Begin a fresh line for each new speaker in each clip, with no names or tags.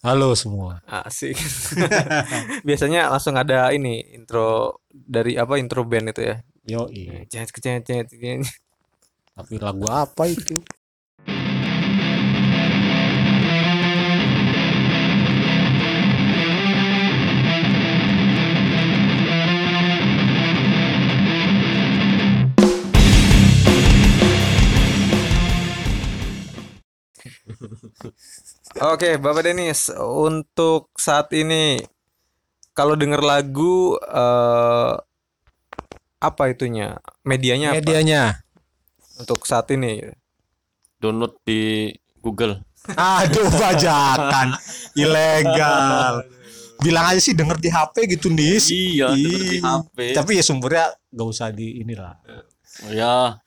Halo semua.
Asik. Biasanya langsung ada ini intro dari apa intro band itu ya.
Yo,
cet. cet.
tapi lagu apa itu?
Oke, Bapak Denis, untuk saat ini kalau denger lagu eh apa itunya? Medianya apa
Medianya.
untuk saat ini?
download di Google.
Aduh, bajakan. Ilegal. Bilang aja sih denger di HP gitu, Nis.
Iya, denger di. HP.
Tapi ya sumbernya gak usah di inilah.
Ya,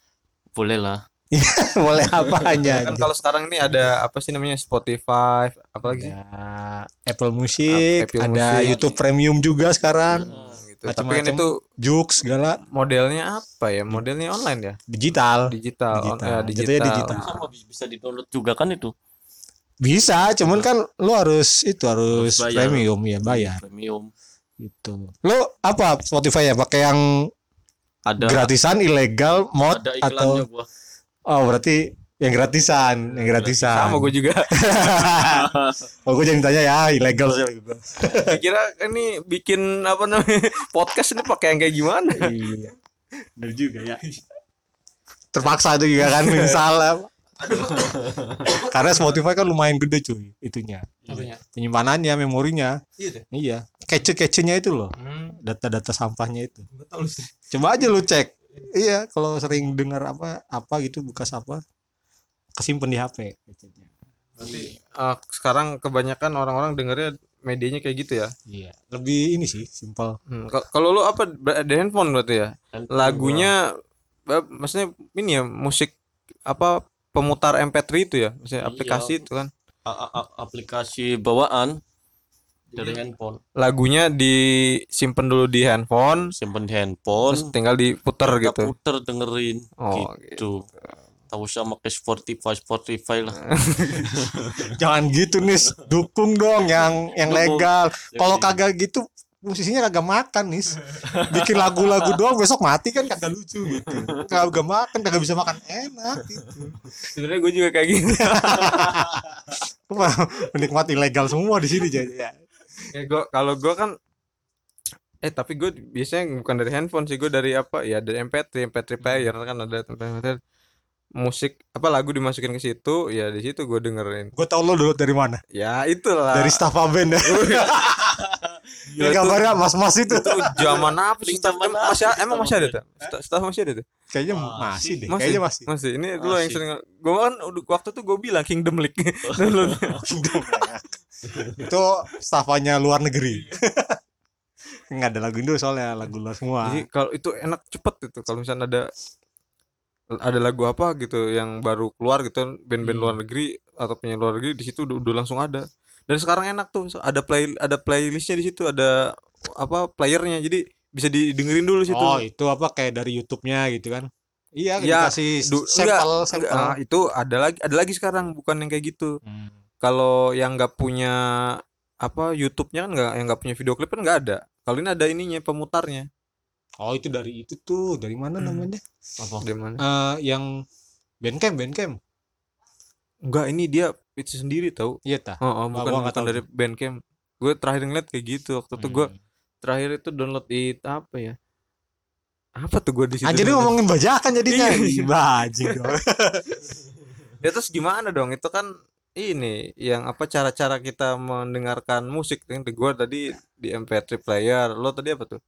boleh lah.
Boleh apanya.
Kan kalau sekarang ini ada apa sih namanya Spotify, apalagi sih?
Ada Apple Music,
Apple
ada
Music.
YouTube Premium juga sekarang.
gitu. Tapi kan itu
Jux segala
modelnya apa ya? Modelnya online ya?
digital.
Digital, on-
Digital.
eh,
Jatuhnya
digital.
digital.
Sama bisa di download juga kan itu.
Bisa, cuman kan lu harus itu harus
Harus bayar.
premium ya, bayar
Premium.
gitu. Lu apa Spotify ya pakai yang
Ada
gratisan ilegal mod
ada
atau
iklannya gua.
Oh berarti yang gratisan, yang gratisan.
Sama gue juga.
Oh, gue jangan tanya ya, ilegal sih gua.
Kira ini bikin apa namanya podcast ini pakai yang kayak gimana?
Iya. Bener juga ya. Terpaksa itu juga kan misalnya. Karena Spotify kan lumayan gede cuy itunya.
Apanya?
Penyimpanannya, memorinya.
Iya deh.
Iya. Kece-kecenya itu loh.
Hmm,
Data-data sampahnya itu.
tahu sih.
Coba aja lu cek. Iya, kalau sering dengar apa apa gitu bekas apa kesimpan di HP.
Berarti eh, sekarang kebanyakan orang-orang dengernya medianya kayak gitu ya.
Iya, lebih ini sih simpel.
Hmm, ka- Kalau lu apa ada handphone berarti ya?
Handphone
Lagunya ba- maksudnya ini ya musik apa pemutar MP3 itu ya? Maksudnya
Iya.
aplikasi itu kan.
gua. A- a- aplikasi bawaan dari handphone.
Lagunya disimpan dulu di handphone,
Simpen di
terus
handphone.
tinggal diputer
kita
gitu.
puter dengerin
Oh,
gitu. Tahu usah pakai Spotify Spotify lah.
Jangan gitu nih, dukung dong yang yang
Dukung.
legal. Kalau kagak gitu musisinya kagak makan nih. Bikin lagu-lagu doang besok mati kan kagak lucu gitu. Kagak makan, kagak bisa makan enak gitu.
Sebenarnya gue juga kayak gitu.
Wah, menikmati ilegal semua di sini jadi ya.
Ya gua kalau gua kan eh tapi gue biasanya bukan dari handphone sih gue dari apa ya dari MP3 MP3 player kan ada MP3 musik apa lagu dimasukin ke situ ya di situ gue dengerin
Gue tau lo dulu dari mana?
ya itulah
Dari Staffa Band ya.
Itu,
gambarnya mas-mas itu.
itu zaman apa sih
apa
masih
sih
emang masih ada tuh staff masih ada tuh
Kayaknya
Masih.
masih deh.
Masih?
Kayaknya masih.
masih ini dulu yang sering gue kan waktu tuh gue bilang Kingdom League dulu
itu staffanya luar negeri. Nggak ada lagu Indo soalnya lagu luar semua.
Jadi kalau itu enak cepet itu kalau misalnya ada ada lagu apa gitu yang baru keluar gitu band-band
Hmm.
luar negeri atau penyanyi luar negeri di situ udah, udah langsung ada. Dan sekarang enak tuh ada play ada playlistnya di situ ada apa playernya jadi bisa didengerin dulu situ.
Oh, itu apa kayak dari YouTube-nya gitu kan? Iya,
Ya,
dikasih sampel,
enggak,
sampel.
enggak, ah, itu ada lagi ada lagi sekarang bukan yang kayak gitu.
Hmm.
Kalau yang nggak punya apa YouTube-nya kan nggak yang nggak punya video klip kan nggak ada. Kalau ini ada ininya pemutarnya.
Oh, itu dari itu tuh. Dari mana
Hmm.
namanya?
Apa?
Di mana?
Eh, yang Bandcamp, Bandcamp.
Enggak, ini dia itu sendiri tahu.
Iya tah.
Oh, oh, bukan bukan
tahu
dari Bandcamp. Gue terakhir ngeliat kayak gitu waktu itu gue
Hmm.
terakhir itu download di apa ya? Apa tuh gue di situ?
Anjir ngomongin bajakan jadinya.
Iya, iya.
Bajing dong.
Ya terus gimana dong? Itu kan ini yang apa cara-cara kita mendengarkan musik yang gue tadi di MP3 player. Lo tadi apa tuh?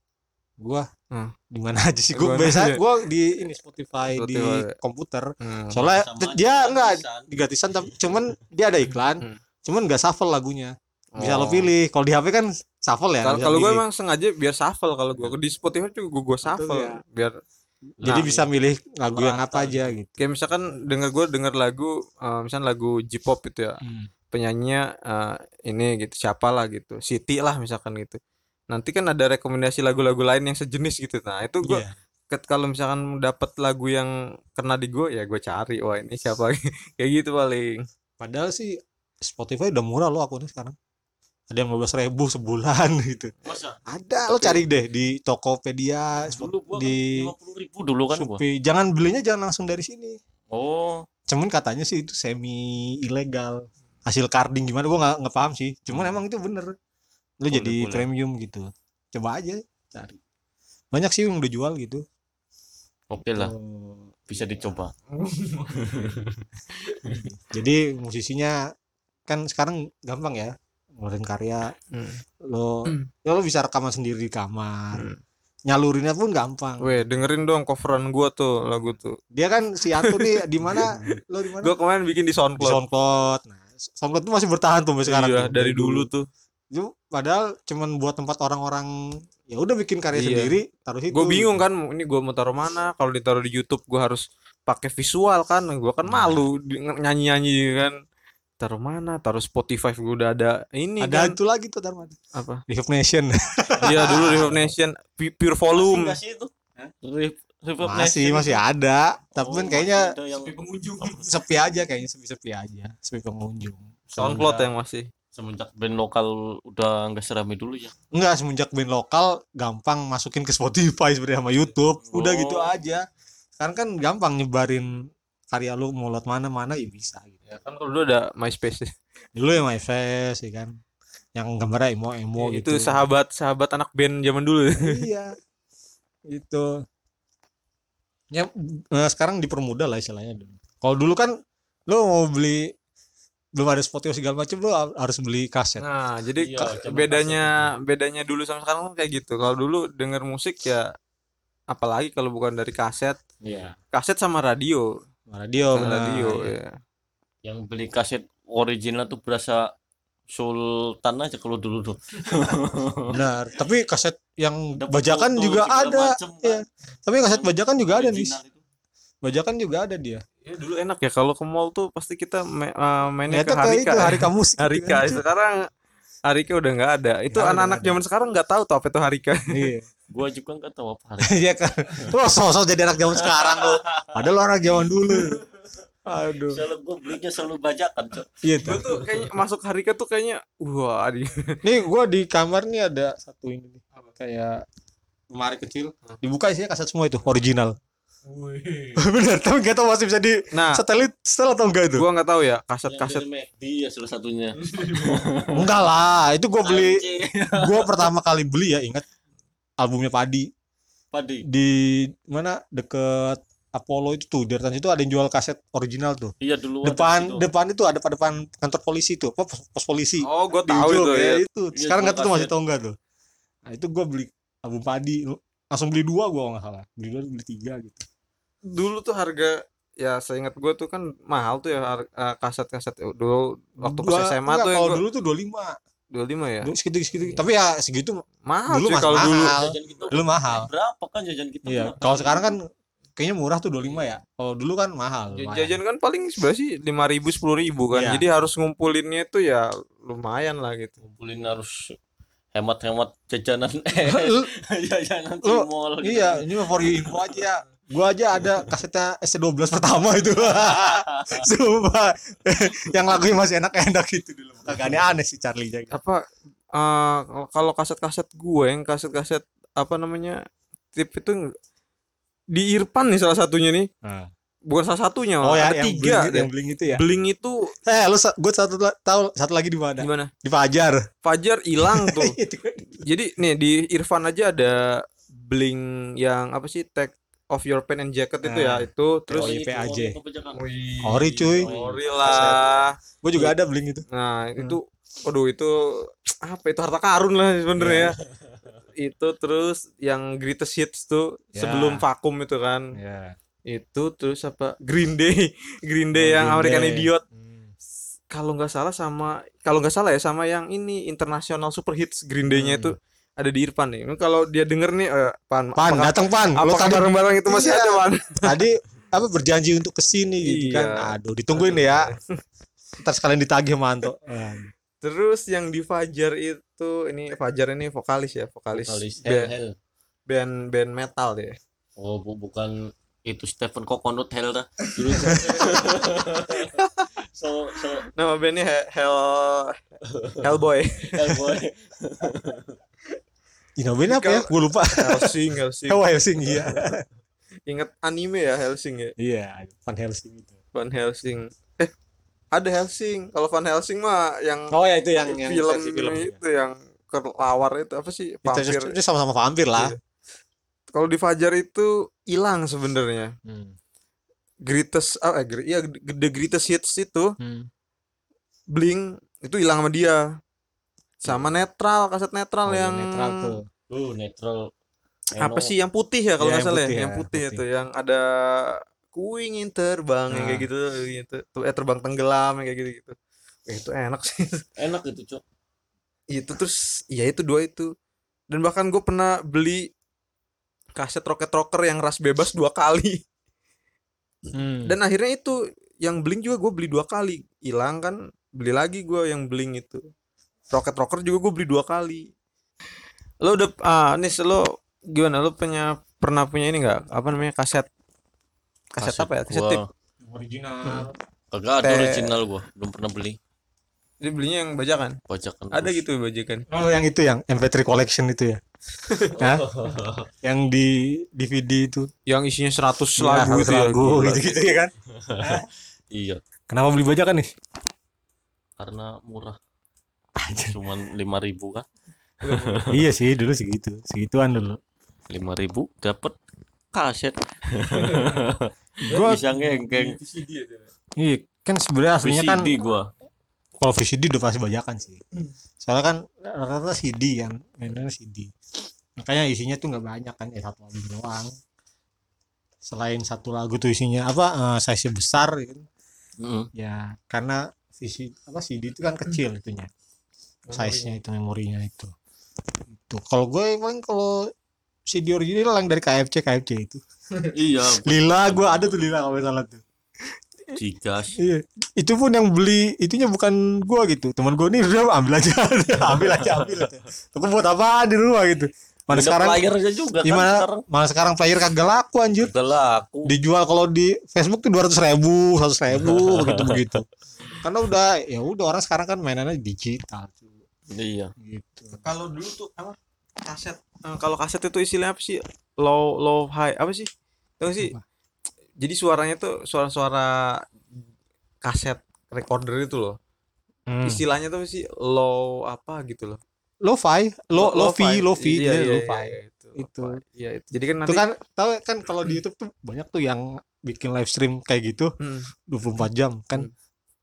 gua
Hmm.
di mana aja sih gua
Gimana
biasa gua di ini Spotify, di
Spotify.
komputer.
Hmm.
Soalnya
Sama
dia enggak di gratisan tapi cuman dia ada iklan.
Hmm.
Cuman enggak shuffle lagunya. Bisa lo
Oh.
pilih. Kalau di HP kan shuffle ya.
Kalau gue emang sengaja biar shuffle kalau gue di Spotify juga gue gue shuffle
ya.
biar
jadi
nah,
bisa milih lagu yang apa aja gitu.
kayak misalkan denger gue denger lagu eh, misalnya lagu J-pop itu ya. Penyanyinya eh, ini gitu siapa lah gitu Siti lah misalkan gitu. Nanti kan ada rekomendasi lagu-lagu lain yang sejenis gitu. Nah itu gue
Iya.
kalau misalkan dapat lagu yang kena di gue ya gue cari wah ini siapa kayak gitu paling.
Padahal sih Spotify udah murah loh akunnya sekarang. Ada yang 15 ribu sebulan gitu.
Masa?
ada lo cari deh di Tokopedia
Dulu gua
di
kan 50 ribu dulu kan gua.
Jangan belinya jangan langsung dari sini.
Oh,
cuman katanya sih itu semi ilegal hasil carding gimana gua nggak nggak paham sih. Cuman emang itu bener. Lo
Boleh,
jadi
boleh.
premium gitu. Coba aja cari. Banyak sih yang udah jual gitu.
Oke lah,
Oh,
bisa dicoba.
jadi musisinya kan sekarang gampang ya ngeluarin karya
Hmm.
lo ya lo bisa rekaman sendiri di kamar
Hmm.
nyalurinnya pun gampang
Weh, dengerin dong coveran gua tuh lagu tuh.
dia kan si Atu nih di mana lo di mana
Gua kemarin bikin di
di
SoundCloud.
SoundCloud nah SoundCloud tuh masih bertahan tuh sampai sekarang
iya,
tuh,
dari dulu tuh.
Itu padahal cuman buat tempat orang-orang ya udah bikin karya
Iya.
sendiri taruh situ
Gue bingung kan, ini gua mau taruh mana? Kalau ditaruh di YouTube gua harus pakai visual kan. Gua kan malu di- nyanyi-nyanyi kan. Taruh mana? Taruh Spotify gua udah ada ini
ada
kan.
itu lagi tuh Darman
Apa?
Reverb Nation
Iya dulu Reverb Nation Pu- Pure Volume.
Masih nggak sih itu? Reverb
masih
Nation
masih ada tapi
Oh,
kan kayaknya
yang
pengunjung.
sepi aja kayaknya sepi-sepi aja sepi pengunjung
SoundCloud yang masih.
semenjak band lokal udah nggak serame dulu ya.
Enggak semenjak band lokal gampang masukin ke Spotify sebenarnya sama YouTube udah
Oh.
gitu aja sekarang kan gampang nyebarin karya lu mau lewat mana-mana ya bisa gitu
Ya kan kalau dulu ada MySpace.
dulu ya my face ya kan yang gambarnya emo emo
itu
gitu
sahabat sahabat anak band zaman dulu.
iya itu ya eh, sekarang dipermudah lah istilahnya kalau dulu kan lu mau beli belum ada Spotify segala macam lu har- harus beli kaset
Nah, jadi
Iya,
ka-
zaman
bedanya bedanya dulu sama sekarang kayak gitu. Kalau dulu denger musik ya apalagi kalau bukan dari kaset,
Iya.
kaset sama radio.
radio
radio
Iya.
ya.
Yang beli kaset original tuh berasa sultan aja kalau dulu tuh.
benar tapi kaset yang
Dapet
bajakan
foto
juga ada
macem, kan.
Iya. tapi kaset bajakan juga ada nih
Original itu.
bajakan juga ada dia
Ya, dulu enak ya kalau ke mall tuh pasti kita ma- eh, mainnya ke Harika.
itu Harika musik
Harika. Sekarang Harika udah nggak ada. Itu anak-anak zaman sekarang nggak tahu tuh apa itu Harika.
iya
Gua juga nggak tahu apa hari.
Iya kan. Lu sosok jadi anak zaman sekarang lu. Padahal lu anak zaman dulu. Aduh.
Selalu gua belinya selalu bajakan, Cok.
Iya
Gue
tuh.
tuh kayaknya masuk Harika tuh kayaknya wah di
Nih gua di kamar nih ada satu ini nih. Kayak lemari kecil. Dibuka isinya kaset semua itu original. Bener, tapi gak tau masih bisa di
Nah,
setel setel atau enggak itu?
gua nggak tahu ya
Yang
kaset-kaset
McD ya salah satunya.
Enggak lah, itu gua beli gua pertama kali beli ya ingat albumnya Padi
Padi.
di mana deket Apollo itu tuh di atas itu ada yang jual kaset original tuh.
Iya dulu
depan
situ.
depan itu ada pada depan kantor polisi tuh apa pos, pos polisi.
Oh, gue tahu
ujung,
itu
ya,
ya.
itu
Iya,
sekarang nggak tahu tuh masih tau nggak tuh. Nah itu gua beli album padi. Langsung beli dua gua kalau nggak salah. Beli dua beli tiga gitu.
Dulu tuh harga ya seingat gue tuh kan mahal tuh ya eh, kaset-kaset. Dulu waktu pas
Dua-
SMA
enggak,
tuh yang
kalau
gua
dulu tuh 25
25 ya.
dulu segitu segitu. Tapi ya segitu
Mahal
dulu
cuy kalau dulu.
mahal.
Kita
dulu mahal.
berapa kan jajan kita?
iya. kalau sekarang kan kayaknya murah tuh 25 ya kalau dulu kan mahal lumayan.
Jajan kan paling sebenarnya sih 5000 10000 kan.
Iya.
Jadi harus ngumpulinnya itu ya lumayan lah gitu.
ngumpulin harus hemat-hemat jajanan
Lu-
jajanan di mall gitu.
iya ini for you info aja ya gua aja ada kasetnya SC12 pertama itu sumpah yang lagunya masih enak-enak gitu dulu kagak aneh-aneh sih Charlie Jack
Apa eh, kalau kaset-kaset gue yang kaset-kaset apa namanya? tip itu di Irfan nih salah satunya nih. Bukan salah satunya,
oh ya
ada
yang
tiga.
bling, yang bling itu ya
Bling itu
eh lu gua satu tahu satu lagi di mana
gimana?
di Fajar
Fajar hilang tuh.
Itu.
Jadi nih di Irfan aja ada bling yang apa sih tag of your pen and jacket itu ya
Nah.
itu terus
Oh, IPAJ.
Wih,
Ori, cuy.
Ori lah.
gua juga ada bling itu
Nah,
Hmm.
itu waduh itu apa itu harta karun lah sebenarnya. Itu terus yang greatest hits tuh
Ya.
sebelum vakum itu kan.
ya
Itu terus apa Green Day. Green Day
Oh,
yang
Green
American
Day.
Idiot.
Hmm.
Kalau nggak salah sama kalau nggak salah ya sama yang ini international super hits Green Day-nya
Hmm.
itu ada di Irfan nih. Kalau dia denger nih eh, Pan,
Pan datang Pan tadi
barang-barang itu masih
Iya.
ada Pan?
tadi apa berjanji untuk ke sini gitu
Iya.
kan aduh ditungguin deh ya ntar sekalian ditagih sama Anto
Terus yang di Fajar itu ini Fajar ini vokalis ya, vokalis,
Vokalis
band,
Hell, Hell.
band band metal deh.
Oh, bu- bukan itu Stephen Coconut Hell dah. Dulu so so
Nama bandnya He- Hell Hellboy.
Hellboy
Inoben apa ya? Gue lupa.
Helsing, Helsing.
Oh Helsing iya.
Ingat anime ya Helsing ya?
Iya, Van Helsing itu.
Van Helsing. Ada Helsing. Kalau Van Helsing mah yang
Oh ya itu yang yang
film,
film
itu yang kelawar itu apa sih? Vampir.
itu sama-sama vampir lah.
Iya. Kalau di Fajar itu hilang sebenarnya.
Hmm.
Greatest ah, eh, iya the greatest hits itu
Hmm.
Blink itu hilang sama dia. Sama netral, kaset netral
Oh,
yang
netral tuh.
uh netral
apa sih yang putih ya kalau
Iya,
nggak
yang
salah ya?
putih
yang
ya,
putih
putih.
itu yang ada ku ingin terbang yang kayak
Nah.
gitu gitu tuh eh terbang tenggelam yang kayak gitu gitu itu enak sih.
Enak itu cok.
Itu terus ya itu dua itu. Dan bahkan gue pernah beli kaset rocket rocker yang ras bebas dua kali.
Hmm.
dan akhirnya itu yang blink juga gue beli dua kali. Hilang kan beli lagi gue yang blink itu. Rocket rocker juga gue beli dua kali. Lo udah ah nis lo gimana? Lo punya pernah punya ini nggak? Apa namanya kaset kaset, apa ya kaset tip
original.
kagak ada original gua belum pernah beli
jadi belinya yang bajakan
bajakan
ada
terus.
gitu bajakan
Oh yang itu yang MP3 collection itu ya. Hah? yang di DVD itu.
yang isinya 100
Iya,
lagu itu ya
lagu
gila.
gitu-gitu ya kan.
iya
Kenapa beli bajakan nih?
karena murah cuman lima ribu kan
iya sih dulu segitu. Segituan dulu.
lima ribu dapat kaset
Gua
bisa ngengkeng
iya kan sebenarnya aslinya kan
VCD gua
kalau VCD udah pasti bajakan sih. Soalnya kan rata-rata CD kan, mainannya CD. Makanya isinya tuh nggak banyak kan, ya satu album doang. Selain satu lagu tuh isinya apa eh, size besar gitu.
Mm.
Ya karena VCD apa CD itu kan kecil itunya. Size-nya itu memorinya itu. Itu kalau gue paling kalau CD original yang dari KFC KFC itu.
iya
Lila gue ada tuh Lila kalau salah tuh.
gigas
Iya. Itu pun yang beli itunya bukan gua gitu. Teman gua nih udah ambil aja, ambil aja, ambil aja. Aku buat apa di rumah gitu. Mana
Udah
sekarang
playernya juga kan
gimana?
sekarang
Malah sekarang player kagak laku anjir.
udah laku
Dijual kalau di Facebook tuh dua ratus ribu, seratus ribu, begitu begitu. Karena udah ya udah orang sekarang kan mainannya digital
iya
gitu.
kalau dulu tuh apa kaset eh, kalau kaset itu istilahnya apa sih? Low low high apa sih? Tahu sih?
Apa?
jadi suaranya tuh suara-suara kaset recorder itu loh.
Hmm.
istilahnya tuh sih? Low apa gitu loh.
Lo-fi, lo lofi, lofi,
iya,
iya,
iya,
lo-fi.
iya, itu
Itu.
iya itu. Jadi kan
Itu
nanti
kan tahu kan kalau di YouTube tuh banyak tuh yang bikin live stream kayak gitu.
Hmm,
24 jam kan?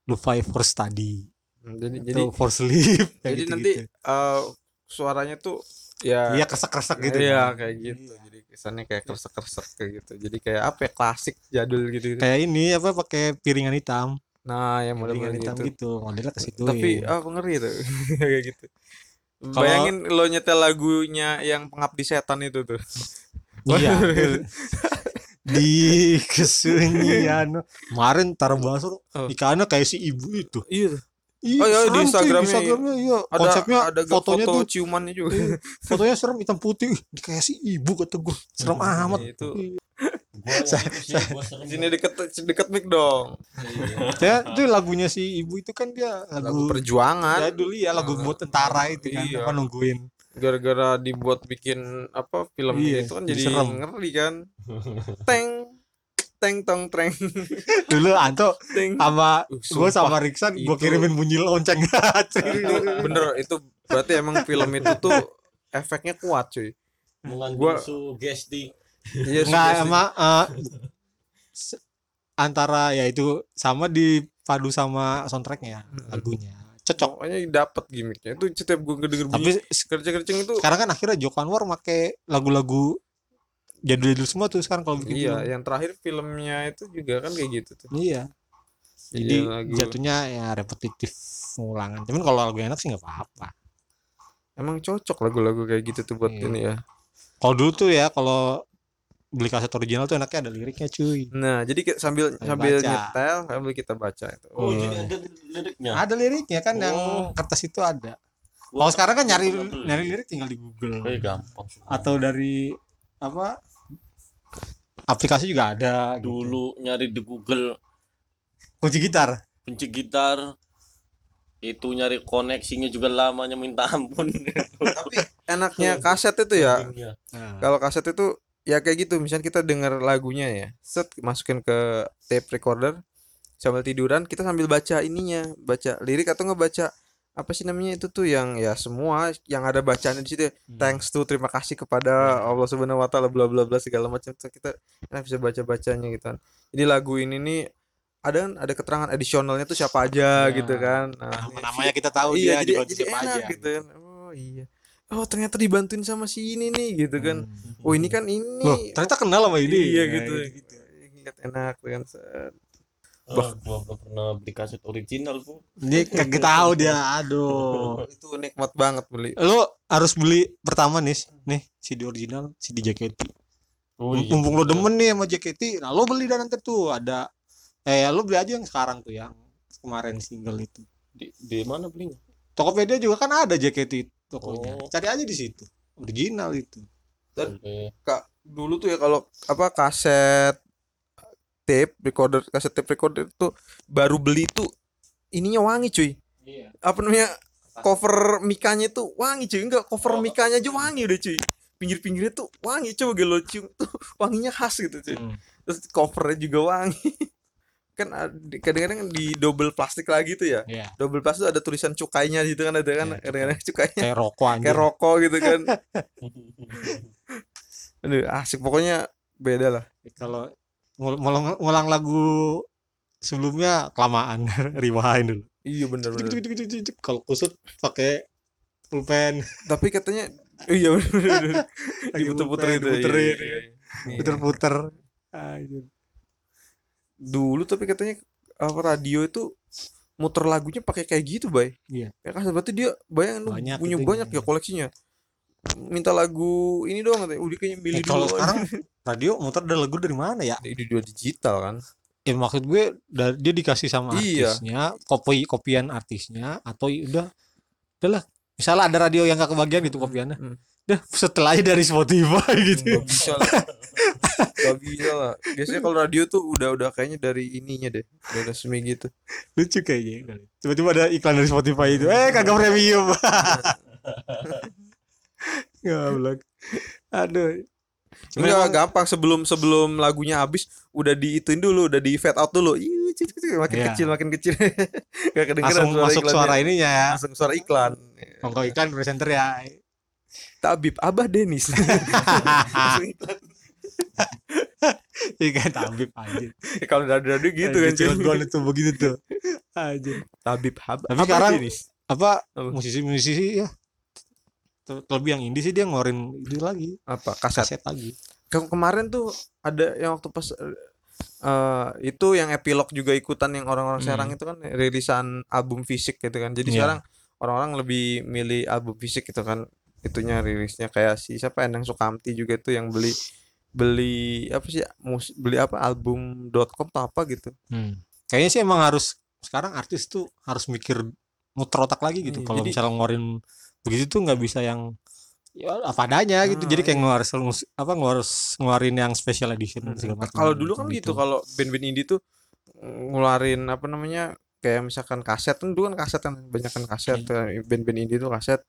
Lo-fi for study.
hmm, jadi
Jadi for sleep
jadi
gitu,
nanti eh, suaranya tuh ya
Iya kesek-kesek gitu.
iya
kan.
kayak gitu jadi kesannya kayak kresek-kresek kayak gitu jadi kayak apa ya klasik jadul gitu,
Kayak ini apa pakai piringan hitam.
nah yang
Piringan
model-model
hitam
gitu
gitu. Modelnya ke situ.
tapi
ya.
ah ngeri tuh kayak gitu bayangin lo nyetel lagunya yang pengabdi setan itu tuh
iya. di kesunyian kemarin taruh bakso
Oh.
ikannya kayak si ibu itu.
iya.
Iya,
Oh, iya, di
serem, cuy,
Instagramnya,
Instagramnya, iya.
ada
Konsepnya
ada
fotonya
foto
tuh
ciumannya juga
iya, fotonya serem hitam putih. Ih, kayak si ibu kata gue. Serem amat.
Nah, itu
Iya.
sini deket deket mic dong
Ya, itu lagunya si ibu itu kan dia
lagu
lagu,
perjuangan
ya dulu ya lagu buat tentara itu kan
Iya.
apa nungguin.
gara-gara dibuat bikin apa film
Iya,
itu kan
jadi
jadi
serem.
ngeri kan teng teng tong treng.
Dulu Anto
teng.
sama
Uh,
gue sama Riksan gue kirimin bunyi lonceng.
bener itu berarti emang film itu tuh efeknya kuat cuy.
Mengandung
Gua-
sugesti
iya
Nggak sama se- antara ya itu sama dipadu sama soundtracknya
Mm-mm.
lagunya. Cocok.
pokoknya dapet gimmicknya. Itu setiap gue denger
Tapi
bunyi kerja-kerjing itu
sekarang kan akhirnya Joko Anwar make lagu-lagu jadul-jadul semua tuh sekarang kalau bikin
iya
film.
yang terakhir filmnya itu juga kan kayak gitu tuh
Iya. Jadi
Iya, lagu-
jatuhnya ya repetitif pengulangan. Cuman kalau lagu enak sih nggak apa-apa.
emang cocok lagu-lagu kayak gitu tuh buat
Iya.
ini ya
Kalau dulu tuh ya kalau beli kaset original tuh enaknya ada liriknya cuy.
nah jadi kita sambil
Sambil
sambil
baca.
nyetel sambil kita baca itu
oh
Hmm.
jadi ada liriknya
Ada liriknya kan yang
Oh.
kertas itu ada. Kalau sekarang kan nyari nyari lirik tinggal di Google.
eh gampang
atau dari apa aplikasi juga ada gitu.
dulu nyari di Google.
Kunci gitar?
Benci gitar. Itu nyari koneksinya juga lamanya minta ampun.
Tapi enaknya kaset itu ya?
Iya.
Nah,
kalau kaset itu ya kayak gitu misalnya kita denger lagunya ya set masukin ke tape recorder sambil tiduran kita sambil baca ininya baca lirik atau ngebaca apa sih namanya itu tuh yang ya semua yang ada bacaan di situ thanks to terima kasih kepada Allah Subhanahu wa taala bla bla bla segala macam tuh kita enak bisa baca bacanya gitu kan. Jadi lagu ini nih ada kan ada keterangan additionalnya tuh siapa aja
Nah.
gitu kan. Nah,
namanya kita tahu
iya
dia
jadi
dibantu
jadi
siapa
enak
aja.
gitu kan. Oh iya. Oh ternyata dibantuin sama si ini nih gitu kan.
Hmm.
oh ini kan ini.
Loh, ternyata kenal sama ini.
iya
Nah,
gitu,
gitu.
Ingat enak kan set.
Ah, gua belum pernah beli kaset original bu
Ini kagak tahu dia. Aduh.
itu nikmat banget beli
Lu harus beli pertama nih, nih CD original, CD JKT.
oh, iya.
Mumpung lo demen nih sama JKT, nah lo beli dan nanti tuh ada eh lo beli aja yang sekarang tuh yang kemarin single itu.
di, di mana belinya
Tokopedia juga kan ada JKT tokonya.
Oh.
Cari aja di situ. Original itu.
Dan-
Oke.
kak dulu tuh ya kalau apa kaset tape recorder kaset tape recorder tuh baru beli tuh ininya wangi cuy.
Iya.
apa namanya? Cover mikanya tuh wangi cuy. Enggak cover
Oh.
mikanya aja wangi udah cuy. Pinggir-pinggirnya tuh wangi coba gue lo cium tuh wanginya khas gitu cuy. Terus covernya juga wangi. Kan ad- kadang-kadang di double plastik lagi tuh ya.
Iya.
double plastik tuh ada tulisan cukainya gitu kan ada kan?
Iya,
kadang-kadang cukainya.
Kayak rokok anjir.
kayak rokok gitu kan. Aduh asik. Pokoknya beda lah.
Kalau ngulang, ngulang lagu sebelumnya kelamaan rewind dulu.
iya
cuk, cuk. Kalau kusut pakai pulpen,
tapi katanya iya bener.
Lagi
diputer-puter
pulpen,
itu iya,
diputerin,
iya,
ya.
iya.
puter-puter. Anjir.
dulu tapi katanya apa radio itu muter lagunya pakai kayak gitu bay
Iya.
ya kan berarti dia bayangin
Banyak
punya banyak ya
iya.
koleksinya minta lagu ini doang katanya udah kayaknya milih
Eh, kalau
dulu
sekarang radio muter ada lagu dari mana ya?
di dua digital kan
Ya maksud gue dia dikasih sama
Iya.
artisnya, kopi kopian artisnya atau udah udahlah. Misalnya ada radio yang gak kebagian gitu kopiannya.
Hmm.
Udah setelah aja dari Spotify gitu.
nggak bisa lah nggak bisa lah biasanya kalau radio tuh udah udah kayaknya dari ininya deh udah resmi gitu
Lucu kayaknya. Tiba-tiba ada iklan dari Spotify itu. Eh kagak premium. Goblok. Aduh.
Enggak gampang sebelum sebelum lagunya habis udah diituin dulu udah di fade out dulu makin
Iya.
kecil makin kecil gak kedengeran
langsung
suara
masuk
iklannya.
suara ininya ya.
langsung suara iklan
Kalau iklan presenter ya.
Tabib Abah Denis.
Ikan tabib anjir.
kalau dari radio gitu kan.
Cilegon itu begitu tuh. Anjir.
Tabib Abah
Tapi sekarang apa
Apa?
musisi-musisi ya terlebih yang indie sih dia ngeluarin itu lagi.
Apa? Kaset.
Kaset lagi.
Ke- kemarin tuh ada yang waktu pas eh itu yang epilog juga ikutan yang orang-orang
Hmm.
Serang itu kan rilisan album fisik gitu kan. Jadi
Iya.
sekarang orang-orang lebih milih album fisik gitu kan. Itunya rilisnya kayak si siapa Endang Sukamti juga tuh yang beli beli apa sih mus, beli apa album.com atau apa gitu.
Kayaknya sih emang harus sekarang artis tuh harus mikir muter otak lagi gitu
Iya,
kalau misalnya ngeluarin begitu tuh nggak bisa yang ya apa adanya gitu jadi kayak
iya.
ngeluarin apa ngeluarin ngeluarin yang special edition
Mm,
segala macam
Kalau dulu kan gitu, kalau band-band indie tuh ngeluarin apa namanya kayak misalkan kaset kan dulu kan kaset kan banyak kan kaset eh, band-band indie tuh kaset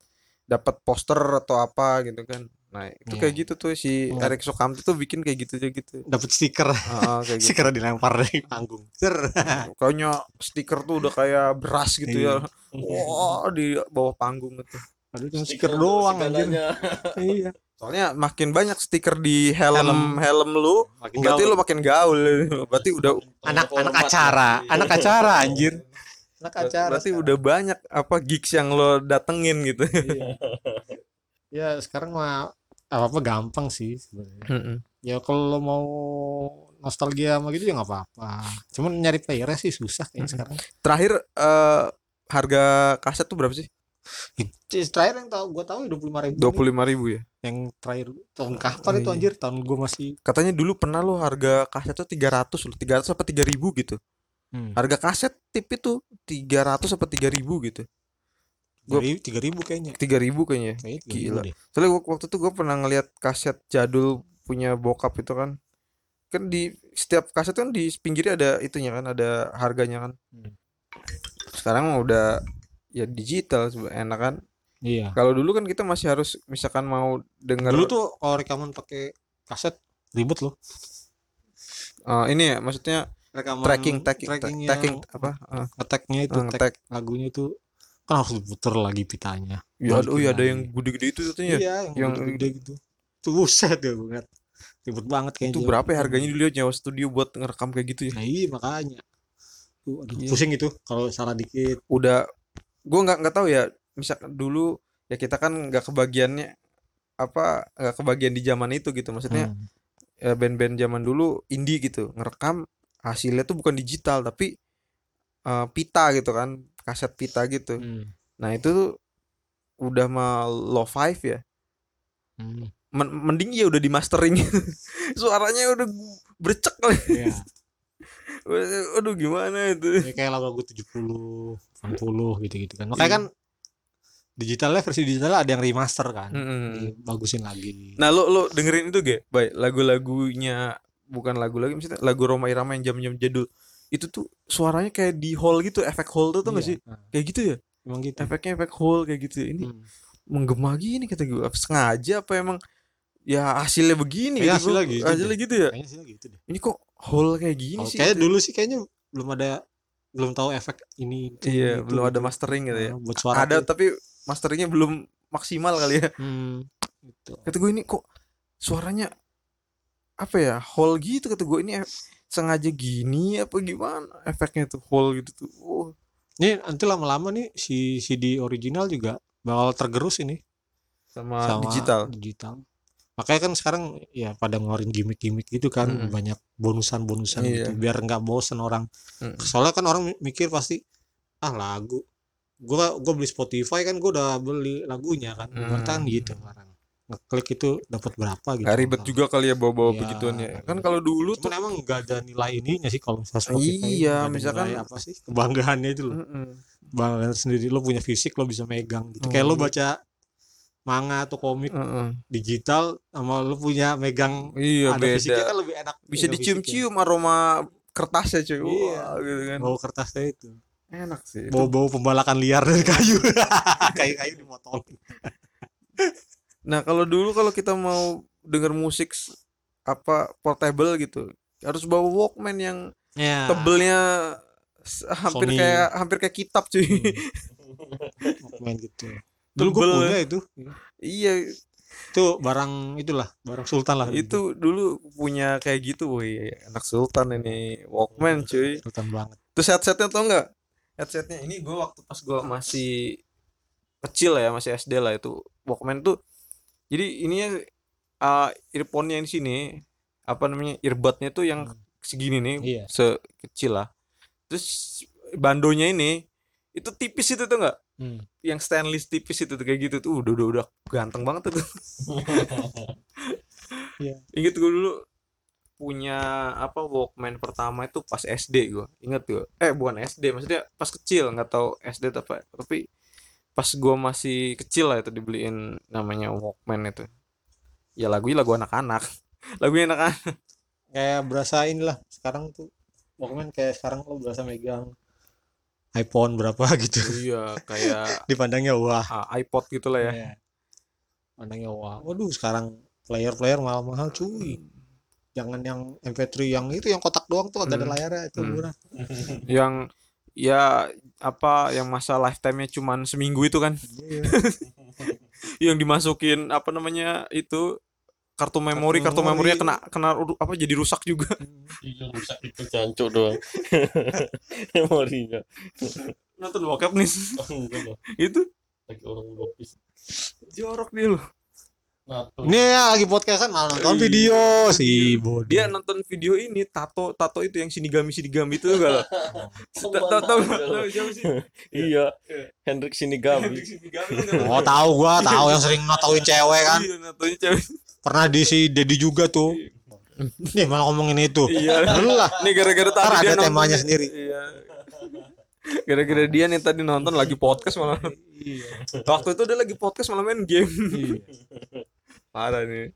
dapat poster atau apa gitu kan. Nah, itu
Iya.
kayak gitu tuh si
Oh.
Erik Sukamti tuh bikin kayak gitu aja gitu.
dapat stiker
Heeh, kayak gitu.
stiker dilempar dari panggung Ser.
Kayaknya stiker tuh udah kayak beras gitu
Iya.
ya. Wah, di bawah panggung gitu.
Aduh, cuma stiker doang anjir iya
Soalnya makin banyak stiker di helm
Helm.
helm, lu,
makin
berarti
gaul.
lu makin gaul. Berarti udah
anak anak
Hormat
acara
ya.
anak acara anjir anak acara
berarti udah banyak apa gigs yang lo datengin gitu.
ya sekarang mah apa apa gampang sih sebenarnya
Mm-mm.
ya kalau lo mau nostalgia sama gitu ya nggak apa-apa cuman nyari playernya sih susah kayaknya sekarang
Terakhir eh harga kaset tuh berapa sih?
Terakhir yang tahu gua tahu dua puluh lima ribu
Dua puluh lima ribu ya.
yang terakhir tahun kapan itu
Iya.
anjir tahun gua masih
Katanya dulu pernah lo harga kaset tuh tiga ratus loh, tiga ratus apa tiga ribu gitu. Harga kaset tip itu tiga ratus apa tiga ribu gitu. Gua-
tiga ribu kayaknya
Tiga ribu kayaknya.
kayaknya
Gila.
deh
Soalnya gua- waktu itu gue pernah ngeliat kaset jadul punya bokap itu kan. Kan di setiap kaset kan di pinggirnya ada itunya kan, ada harganya kan.
Hmm.
sekarang udah ya digital enak kan?
Iya.
Kalau dulu kan kita masih harus misalkan mau denger
dulu tuh kalau rekaman pakai kaset ribet loh.
Eh, ini ya maksudnya
rekaman
tracking tracking
trackingnya,
tracking apa eh,
ngeteknya itu
eh,
tag
nge-tag.
lagunya itu. Kan harus diputer lagi pitanya.
Ya
Balikin
oh iya ada yang gede-gede itu katanya.
Iya yang,
yang-
gede gitu. Tuh buset ya banget ribet banget kayaknya.
Itu berapa ya harganya dulu ya nyawa studio buat ngerekam kayak gitu ya?
Nah iya makanya. Tuh aduh,
Iya.
pusing itu kalau salah dikit.
Udah gua nggak nggak tahu ya misalkan dulu ya kita kan nggak kebagiannya apa nggak kebagian di zaman itu gitu maksudnya
Hmm.
ya band-band zaman dulu indie gitu ngerekam hasilnya tuh bukan digital tapi eh, pita gitu kan kaset pita gitu
Hmm.
nah itu tuh udah mah low five ya
Hmm.
Men- mending ya udah di mastering suaranya udah bercek kali
Iya.
aduh gimana itu?
Ya, kayak lagu-lagu 70 80 gitu-gitu kan. Makanya
Iya.
kan digitalnya versi digitalnya ada yang remaster kan.
Mm-mm.
bagusin lagi.
Nah lo lo dengerin itu gak baik lagu-lagunya bukan lagu lagi maksudnya lagu Roma Irama yang jam-jam jadul. Itu tuh suaranya kayak di hall gitu efek hall tuh tuh gak
Iya.
sih? kayak gitu ya?
Emang gitu.
Efeknya efek hall kayak gitu ini
Hmm.
menggema gini kata gue. Sengaja apa emang ya hasilnya begini
Kayaknya
gitu,
hasilnya gitu
hasilnya gitu ya.
Kayaknya sih gitu deh.
Ini kok hall kayak gini
Kalau
sih
kayak
gitu.
dulu sih kayaknya belum ada belum tahu efek ini itu,
iya
itu,
belum ada
gitu.
mastering gitu ya.
Nah, buat suara
ada
tuh.
tapi masteringnya belum maksimal kali ya.
Hmm, gitu.
kata gue ini kok suaranya apa ya hall gitu kata gue ini ef- sengaja gini apa gimana efeknya tuh hall gitu tuh. Oh,
Ini nanti lama-lama nih si CD original juga bakal tergerus ini.
Sama,
sama
digital.
digital. Makanya kan sekarang ya pada ngeluarin gimmick-gimmick gitu kan
Mm-mm.
banyak bonusan-bonusan
Iya.
gitu biar nggak bosen orang.
Mm-mm.
Soalnya kan orang mi- mikir pasti ah lagu gua gua beli Spotify kan gua udah beli lagunya kan.
Mm.
gitu orang. Ngeklik itu dapat berapa gitu.
Nggak ribet juga kali ya bawa-bawa
Iya.
ya kan kalau dulu tuh
emang nggak ada nilai ininya sih kalau misalnya Spotify.
Iya, misalkan-
apa sih kebanggaannya itu loh.
Mm-mm.
Banggaan sendiri lo punya fisik lo bisa megang gitu. Kayak lo baca manga atau komik
Mm-mm.
digital sama lu punya megang
iya
ada fisiknya
beda
kan lebih enak
bisa
fisiknya.
dicium-cium aroma kertasnya cuy.
Iya.
Wah, gitu kan.
Bau kertasnya itu.
Enak sih
bau bau pembalakan liar dari kayu. Kayu kayu dimotong.
Nah kalau dulu kalau kita mau denger musik apa portable gitu harus bawa Walkman yang
ya
tebelnya hampir
Sony.
kayak hampir kayak kitab cuy.
Main gitu dulu gue punya itu.
Iya.
Itu barang itulah barang sultan lah.
Itu dulu punya kayak gitu woi. Anak sultan ini Walkman cuy.
sultan banget.
Terus headsetnya tau nggak? Headsetnya. Ini gue waktu pas gue masih kecil ya masih SD lah itu. Walkman tuh jadi ininya uh, earphone-nya yang di sini apa namanya earbudnya tuh yang
Hmm.
segini nih
iya.
sekecil lah. Terus bandonya ini itu tipis itu tuh nggak
Hmm.
yang stainless tipis itu tuh kayak gitu tuh. Udah udah udah ganteng banget tuh.
Iya.
inget gue dulu punya apa Walkman pertama itu pas SD gue inget gue eh bukan SD maksudnya pas kecil. Nggak tahu SD apa. Tapi pas gue masih kecil lah itu dibeliin namanya Walkman itu. Ya lagunya lagu anak-anak. Lagunya anak-anak.
Kayak berasa inilah sekarang tuh Walkman kayak sekarang lo berasa megang iPhone berapa gitu
iya kayak
dipandangnya wah
ah, iPod gitu lah ya
Iya. Pandangnya wah, waduh sekarang player-player mahal-mahal cuy. Jangan yang MP3 yang itu yang kotak doang tuh ada
Hmm.
layarnya itu
Hmm.
murah.
yang ya apa yang masa lifetime-nya cuman seminggu itu kan
Iya.
yang dimasukin apa namanya itu kartu memori
Kartu
kartu memorinya kena kena apa jadi rusak juga
Iya rusak itu jancuk doang. Memorinya.
nonton bokep nih
Oh,
itu
Lagi orang lopis.
jorok dia loh
Nato.
Ini ya lagi podcastan malah nonton
Iya.
video si bodoh.
dia nonton video ini tato tato itu yang sinigami sinigami itu enggak lah tahu tahu tahu siapa sih
Iya. Hendrik Sinigami.
sinigami kan
Oh tahu gua, tahu yang sering notoin cewek kan.
iya cewek
Pernah di si Dedi juga tuh. Nih malah ngomongin itu.
iya
lah.
Ini gara-gara tadi
ada
nonton
temanya
nih.
sendiri.
Iya. Gara-gara dia nih tadi nonton lagi podcast malah.
Iya.
Waktu itu dia lagi podcast malah main game.
Iya.
Parah nih.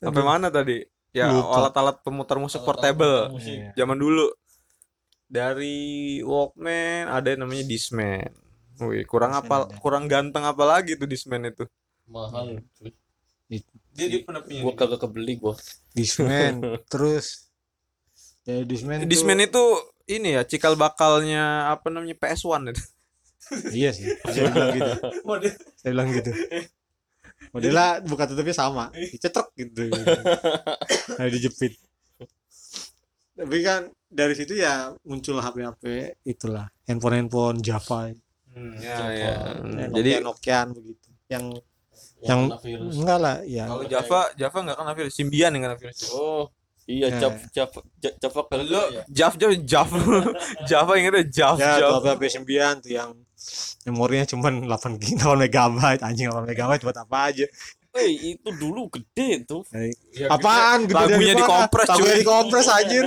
Sampai mana tadi? Ya
Lupa.
alat-alat pemutar musik portable
Musik.
Iya.
zaman dulu. dari Walkman ada yang namanya Discman. Wih, kurang apa kurang ganteng apa lagi tuh Discman itu.
mahal cuy.
Dia dia pernah punya.
gua kagak kebeli gua.
Discman terus. Ya Discman tuh-
Discman itu ini ya cikal bakalnya apa namanya PS1 itu.
iya sih saya bilang gitu. Saya bilang gitu. Modelnya buka tutupnya sama dicetrek gitu. Nah dijepit. Tapi kan dari situ ya muncul HP-HP itulah. Handphone-handphone Java.
Hmm,
Java.
ya, ya.
ya,
Jadi
Nokian begitu. Yang yang
kena virus.
enggak lah ya.
Kalau Java Java nggak kena virus, Symbian yang kena virus.
oh iya
Ya.
Java Java Ja- Java ya?
Java Java Java Java ingetnya Java
ya tuh
Java.
HP 9 tuh yang memorinya cuman 8 GB 8 megabyte anjing 8 megabyte buat apa aja.
Eh, itu dulu gede tuh.
Dari-
Ya,
apaan gede
Lagunya dikompres,
lagunya dikompres anjir.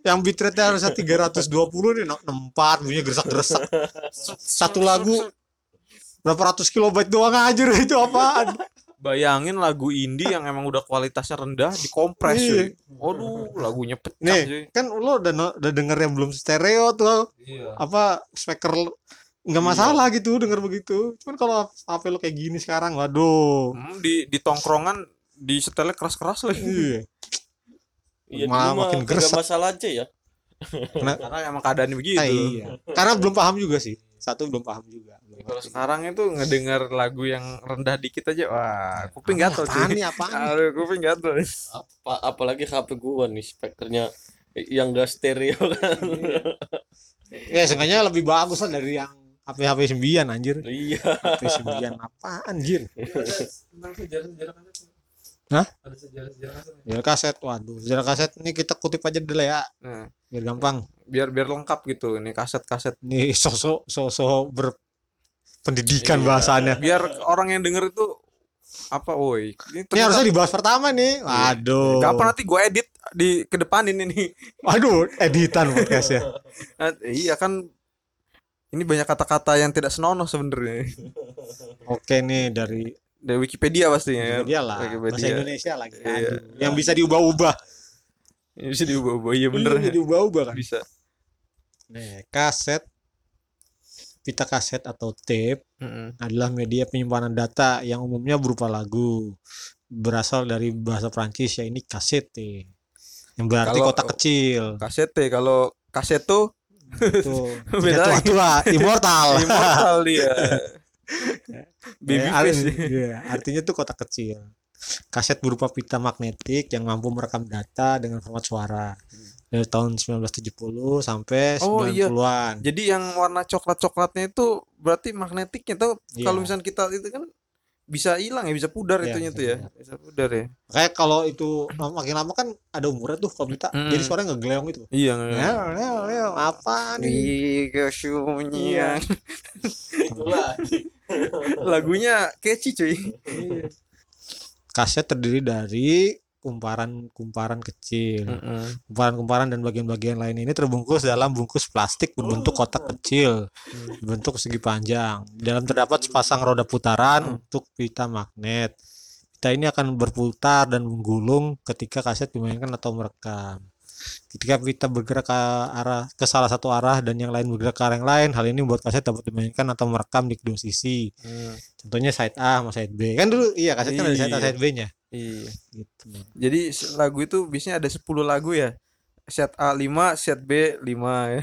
Yang bitrate harusnya 320 nih 64 bunyinya gersak-gersak satu lagu berapa ratus kilobyte doang aja itu apaan
Bayangin lagu indie yang emang udah kualitasnya rendah dikompres
Iya.
cuy. Waduh, lagunya pecah
nih
cuy.
kan lo udah udah denger yang belum stereo tuh
Iya.
apa speaker nggak masalah gitu denger begitu cuman kalau HP lo kayak gini sekarang waduh
Hmm, di di tongkrongan di setelnya keras-keras lagi.
iya
iya
Ma-
dulu mah
makin gresek.
masalah aja ya
Karena emang keadaannya begitu.
Ah, iya karena belum paham juga sih satu belum paham juga
Kalau sekarang itu ngedengar lagu yang rendah dikit aja, wah, kuping gatel
apaan
cuy.
nih apaan?
Aduh, kuping gatel.
apa apalagi HP gua nih spekernya yang gak stereo kan
ya seenggaknya lebih bagus lah dari yang HP HP 9 anjir
iya
HP 9 apaan anjir
Tentang sejarah-sejarah kaset.
Hah?
Ada sejarah-sejarah kaset.
ya kaset waduh sejarah kaset ini kita kutip aja dulu ya
Nah,
biar gampang
biar biar lengkap gitu ini kaset-kaset.
ini sosok sosok berpendidikan
Iya.
bahasannya
Biar orang yang denger itu apa, woi. Ini,
ini harusnya dibahas pertama nih waduh
Gak apa nanti gue edit di ke depan ini nih.
waduh editan podcastnya
Nah, iya kan ini banyak kata-kata yang tidak senonoh sebenarnya.
oke nih dari
Dari Wikipedia pastinya ya.
Wikipedia lah
Wikipedia.
bahasa Indonesia lagi
Iya.
Aduh, yang bisa diubah-ubah
bisa diubah-ubah. Iya bener.
Iya, diubah-ubah kan
Bisa.
nih kaset pita kaset atau tape
Mm-mm.
adalah media penyimpanan data yang umumnya berupa lagu berasal dari bahasa Prancis ya ini kasete yang berarti
Kalau-
kotak kecil.
Kasete kalau kaset tuh
itu
Beda
tua immortal.
Immortal dia. Baby
ar-
face.
iya, artinya tuh kotak kecil. Kaset berupa pita magnetik yang mampu merekam data dengan format suara dari tahun 1970 sampai
Oh, iya.
90-an
Jadi yang warna coklat-coklatnya itu berarti magnetiknya tuh
Iya.
kalau misalnya kita itu kan bisa hilang ya, bisa pudar
Iya,
itunya tuh ya. Bisa pudar ya.
kayak kalau itu makin lama kan ada umurnya tuh kalau pita
Mm.
jadi suaranya ngegeleong itu
Iya.
Neo, apa nih
Ih,
Iya.
kesunyian. Lagunya catchy cuy.
kaset terdiri dari kumparan-kumparan kecil. Kumparan-kumparan dan bagian-bagian lain ini terbungkus dalam bungkus plastik berbentuk kotak kecil, berbentuk segi panjang. Di dalam terdapat sepasang roda putaran untuk pita magnet. Pita ini akan berputar dan menggulung ketika kaset dimainkan atau merekam. Ketika pita bergerak ke arah ke salah satu arah dan yang lain bergerak ke arah yang lain, hal ini membuat kaset dapat dimainkan atau merekam di kedua sisi. Contohnya side A sama side B. Kan dulu iya kaset kan ada side A side B-nya.
Iya.
Gitu.
Jadi lagu itu biasanya ada 10 lagu ya. Set A 5, set B 5 ya.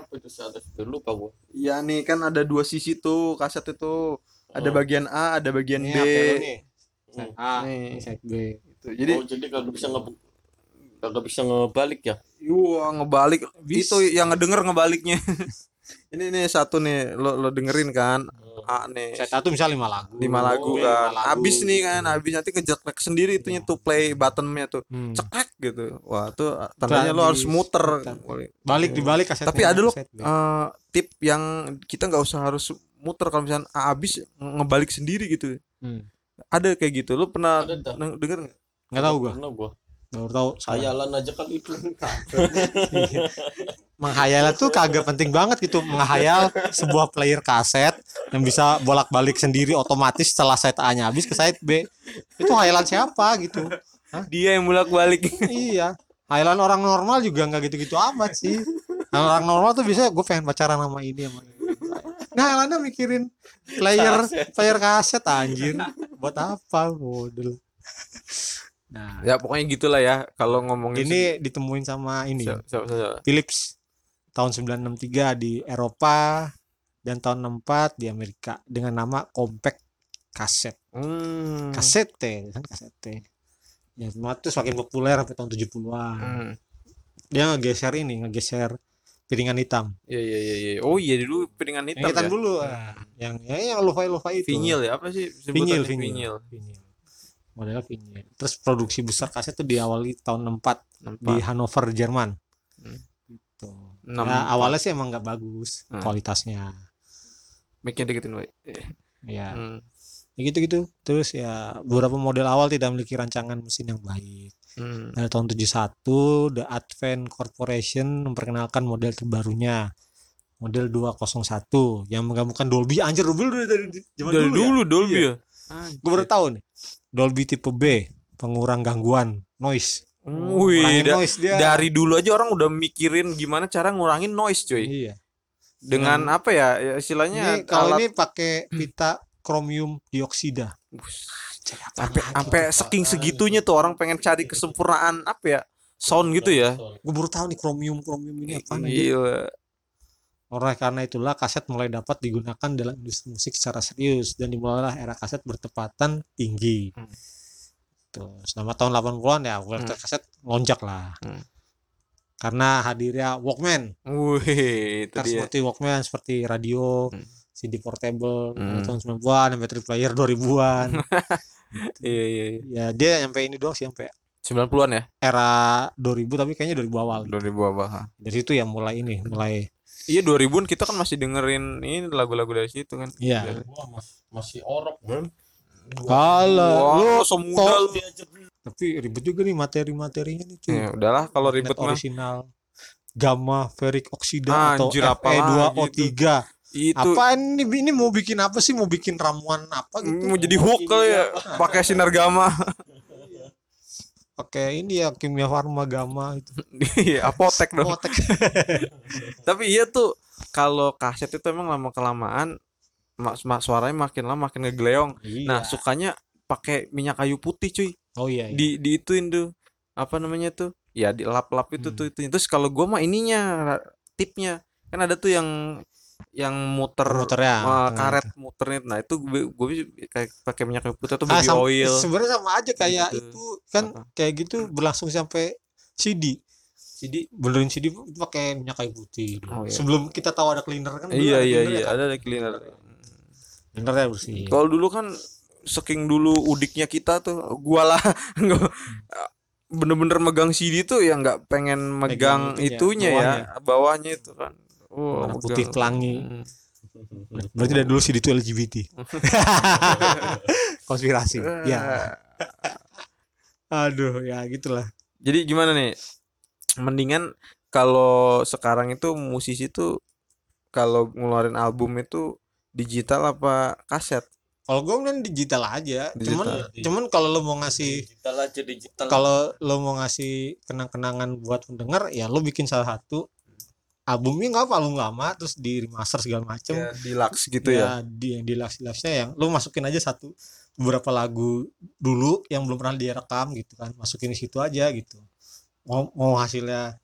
apa itu saat itu lupa gua
Iya nih kan ada dua sisi tuh kaset itu. Ada
Oh.
bagian A, ada bagian
Ini
B.
Nih. Side A,
Nih.
ini side B.
Gitu. Jadi
oh jadi kagak bisa nge kagak bisa ngebalik ya
Wah ngebalik
Bis.
itu yang ngedenger ngebaliknya. ini nih satu nih lo lo dengerin kan A nih
Side A tuh misal 5 lagu.
lima lagu
B,
kan.
lima lagu.
Habis nih kan, habis nanti kejeklek sendiri itunya tuh play buttonnya tuh
Hmm.
ceklek gitu. Wah tuh tandanya lo harus muter.
Balik dibalik kasetnya.
Tapi ada
B.
eh, tip yang kita nggak usah harus muter kalau misalnya A habis nge- ngebalik sendiri gitu.
Hmm.
Ada kayak gitu. Lo pernah denger nggak?
Nggak tahu gua. Baru tahu. salah.
hayalan aja kali itu
Menghayal tuh kagak penting banget gitu. Menghayal sebuah player kaset yang bisa bolak-balik sendiri otomatis setelah side A-nya habis ke side B. Itu hayalan siapa gitu?
Dia yang bolak-balik.
iya. Highland orang normal juga nggak gitu-gitu amat sih orang normal tuh bisa gue pengen pacaran sama ini sama ini nah Highlandnya mikirin player
Kaset.
player kaset anjir buat apa bodoh nah
Ya pokoknya gitulah ya kalau ngomongin
ini ditemuin sama ini
Siapa- siapa- siapa?
Philips tahun 963 di Eropa dan tahun 64 di Amerika dengan nama compact kaset
Hmm.
kasete kan kasete ya semua tuh semakin populer sampai tahun 70-an
Hmm.
dia ngegeser ini ngegeser piringan hitam
Iya iya iya iya. Oh iya dulu piringan
yang
hitam
hitam
ya.
dulu ah. yang ya yang lo-fi lo-fi itu
Vinyl ya apa sih
vinyl
sebutannya?
vinyl vinyl modelnya vinyl terus produksi besar kaset tuh diawali tahun 64 di
Nampak.
Hanover Jerman
Hmm.
gitu
Enam
ya,
empat.
awalnya sih emang nggak bagus
Hmm.
kualitasnya
Mic-nya deketin, Boy.
ya
Hmm.
ya gitu-gitu terus ya beberapa model awal tidak memiliki rancangan mesin yang baik
Hmm.
Pada tahun 71 The Advent Corporation memperkenalkan model terbarunya model 201 yang menggabungkan Dolby anjir Dolby udah dari zaman
Dari
dulu,
dulu
ya?
Dolby
Iya.
ya.
gue baru tahu nih Dolby tipe B pengurang gangguan noise
Wih,
Ngurangin
da-
noise dia
dari dulu aja orang udah mikirin gimana cara ngurangin noise, cuy.
iya
Dengan apa ya? ya istilahnya
ini kalau
alat-
ini pakai pita kromium dioksida
sampai sampai saking segitunya tuh orang pengen cari kesempurnaan apa ya? Sound gitu ya.
gue baru tahu nih kromium kromium ini apa
Gila.
Oleh karena itulah kaset mulai dapat digunakan dalam industri musik secara serius dan dimulailah era kaset bertepatan tinggi.
Hmm.
Tuh, selama tahun 80-an ya kualitas
Hmm.
kaset lonjak lah.
Hmm.
Karena hadirnya Walkman,
Wih, itu
Kan
dia.
seperti Walkman seperti radio,
Hmm.
CD portable
Hmm.
tahun 90-an, MP3 player 2000-an.
Iya iya iya.
ya dia sampai ini doang sih sampai
90-an ya?
era 2000 tapi kayaknya 2000 awal.
2000 apa?
Dari situ ya mulai ini, mulai
Iya 2000-an kita kan masih dengerin ini lagu-lagu dari situ kan.
Iya.
Mas- masih orok bro
Kalah.
Wah,
Lu
semuda lu.
tapi ribet juga nih materi-materinya nih cuy.
Ya udahlah kalau ribet mah.
original gamma ferric oksida atau
Anjir, apa lagi
Fe2O3
Itu
apa ini ini mau bikin apa sih mau bikin ramuan apa gitu
mau jadi hook kali ya pakai sinar gamma.
pakai ini ya kimia farma gamma itu
Iya, apotek dong.
Motek.
Tapi iya tuh kalau kaset itu emang lama kelamaan mak mak- suaranya makin lama makin ngegleong. Nah,
Iya.
sukanya pakai minyak kayu putih cuy.
oh iya, iya.
Di diituin tuh. Apa namanya tuh? Ya di lap-lap itu
Hmm.
tuh itu. Terus kalau gua mah ininya tipnya kan ada tuh yang yang muter
muternya
eh,
tengah
karet
itu.
muternya. Nah, itu gue gue kayak pakai minyak kayu putih atau
Ah,
baby oil.
sebenarnya sama aja kayak
Gitu.
itu kan
Apa?
kayak gitu berlangsung sampai CD
Jadi
benerin CD itu pakai minyak kayu putih
Oh, iya.
sebelum kita tahu ada cleaner kan
iya
ada
iya
cleaner
iya
ya kan?
ada ada cleaner.
Cleanernya bersih
Kalau dulu kan saking dulu udiknya kita tuh gua lah bener-bener megang CD tuh ya nggak pengen megang
itunya,
itunya ya bawahnya itu kan. Oh,
Warna
megang.
putih pelangi.
Mm.
berarti dari dulu CD itu LGBT konspirasi ya aduh ya gitulah
Jadi gimana nih? Mendingan kalau sekarang itu musisi tuh kalau ngeluarin album itu digital apa kaset?
kalau gue kan digital aja. Cuman
Digital.
cuman kalau lo mau ngasih
digital aja digital.
kalau lo mau ngasih kenang-kenangan buat pendengar ya lo bikin salah satu. Albumnya nggak apa album lama terus di remaster segala macem.
Ya, deluxe gitu ya.
di yang di live nya yang lo masukin aja satu beberapa lagu dulu yang belum pernah direkam gitu kan. Masukin di situ aja gitu. Mau mau hasilnya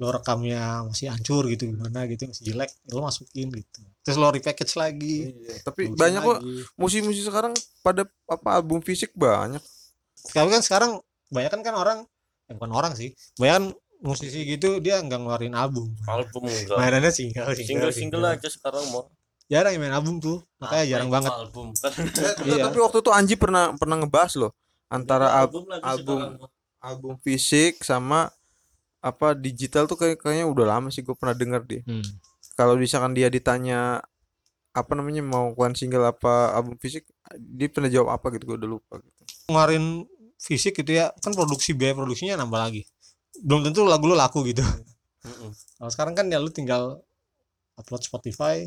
lo rekamnya masih hancur gitu gimana gitu masih jelek ya lo masukin gitu terus lo repackage lagi.
Iya, Tapi
produksi
banyak kok. musisi-musisi sekarang pada apa album fisik banyak.
tapi kan sekarang banyak kan orang ya bukan orang sih. Banyak kan musisi gitu dia nggak ngeluarin album.
Album enggak.
Mainannya single
single single. aja sekarang mau
jarang yang main album tuh. Makanya jarang banget.
album? Kan.
Iya.
Tapi waktu itu Anji pernah pernah ngebahas loh. Antara album album album fisik sama apa digital tuh kayak kayaknya udah lama sih gue pernah denger dia.
Hmm.
Kalau misalkan dia ditanya apa namanya mau keluarin single apa album fisik, dia pernah jawab apa gitu gue udah lupa gitu.
ngeluarin fisik gitu ya kan produksi biaya produksinya nambah lagi. Belum tentu lagu lo laku gitu.
Mm-mm.
kalau sekarang kan ya lu tinggal upload Spotify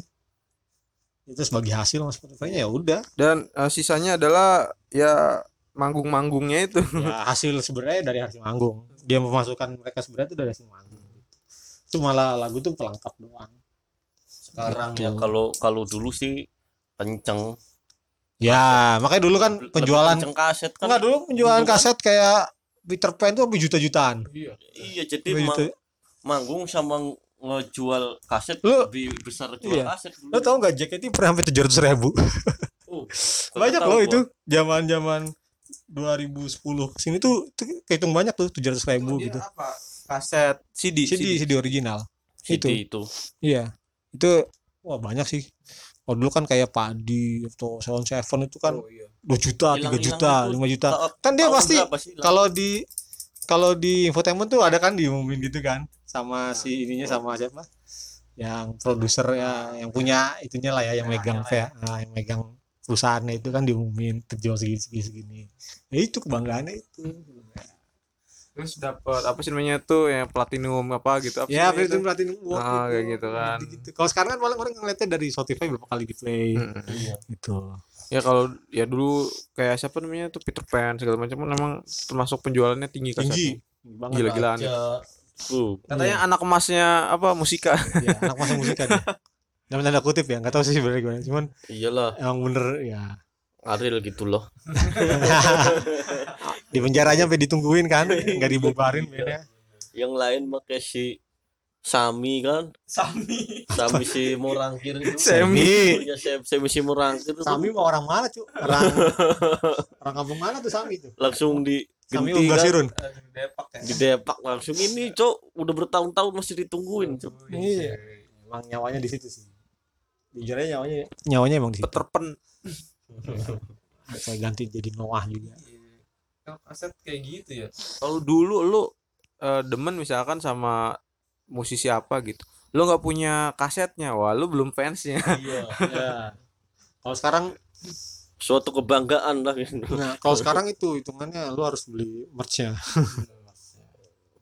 itu sebagai hasil sama Spotify ya udah.
Dan eh, sisanya adalah ya manggung-manggungnya itu.
Ya hasil sebenarnya dari hasil manggung. Dia memasukkan mereka sebenarnya itu dari hasil manggung itu malah lagu tuh pelengkap doang
sekarang ya kalau kalau dulu sih kenceng.
Ya makanya dulu kan
Lebih
penjualan
kenceng kaset kan.
Enggak dulu penjualan
Dulu kan-
kaset kayak Peter Pan tuh sampai juta-jutaan.
Iya. Jadi
Sampai
ma-
juta-
manggung sama ngejual kaset
Lu-
lebih besar jual
Iya.
kaset dulu.
lo tau nggak JKT pernah sampai tujuh ratus ribu.
Oh,
banyak loh
gua.
itu zaman zaman 2010 sini tuh, tuh kehitung banyak tuh tujuh ratus ribu gitu.
apa? Kaset CD
CD CD original.
CD itu.
Iya, itu wah banyak sih. Oh dulu kan kayak Padi atau Seven Seven itu kan
Oh, iya.
2 juta, 3
Hilang-hilang
juta,
itu
5 juta.
ta-
Kan dia pasti kalau di kalau di infotainment tuh ada kan diumumin gitu kan sama si ininya sama siapa? Yang produser ya, yang punya itunya lah ya, yang megang kayak nah, yang megang perusahaannya itu kan diumumin terjual segini segini segini. Ya itu kebanggaannya itu.
Terus dapat apa sih namanya tuh yang platinum apa gitu apa
Ya, Platinum? Platinum Award
Ah, kayak gitu kan.
Gitu-gitu. Kalau sekarang kan paling orang ngeliatnya dari Spotify berapa kali di play
Mm-mm.
Iya.
gitu.
ya kalau ya dulu kayak siapa namanya tuh Peter Pan segala macam kan memang termasuk penjualannya tinggi
Tinggi.
kasetnya.
Banget.
gila-gilaan ya.
Uh,
katanya anak emasnya apa musika
ya, anak masa musika dia. Dalam tanda kutip ya, nggak tahu sih sebenarnya gimana. Cuman
iyalah
emang bener ya.
Ariel gitu loh.
di penjaranya sampai ditungguin kan, nggak dibubarin bandnya.
Yang lain pakai si Sami kan,
Sami
Sami si Morangkir itu.
Semi.
Ya Sam- Sami si Morangkir itu
Sami mau orang mana cu? Orang orang kampung mana tuh Sami tuh?
langsung di
Sami
kan,
Sirun.
Depak ya
di Depak langsung ini cok udah bertahun-tahun masih ditungguin cok
Iya. Emang nyawanya di situ sih. Jujur aja nyawanya nyawanya emang di situ.
Peter Pan
Saya ganti jadi Noah juga.
Kalau kaset kayak gitu ya kalau dulu lu eh, demen misalkan sama musisi apa gitu lu nggak punya kasetnya wah lu belum fansnya
iya
Ya. Kalau sekarang
suatu kebanggaan lah gitu.
nah, kalau sekarang itu hitungannya lu harus beli merch-nya.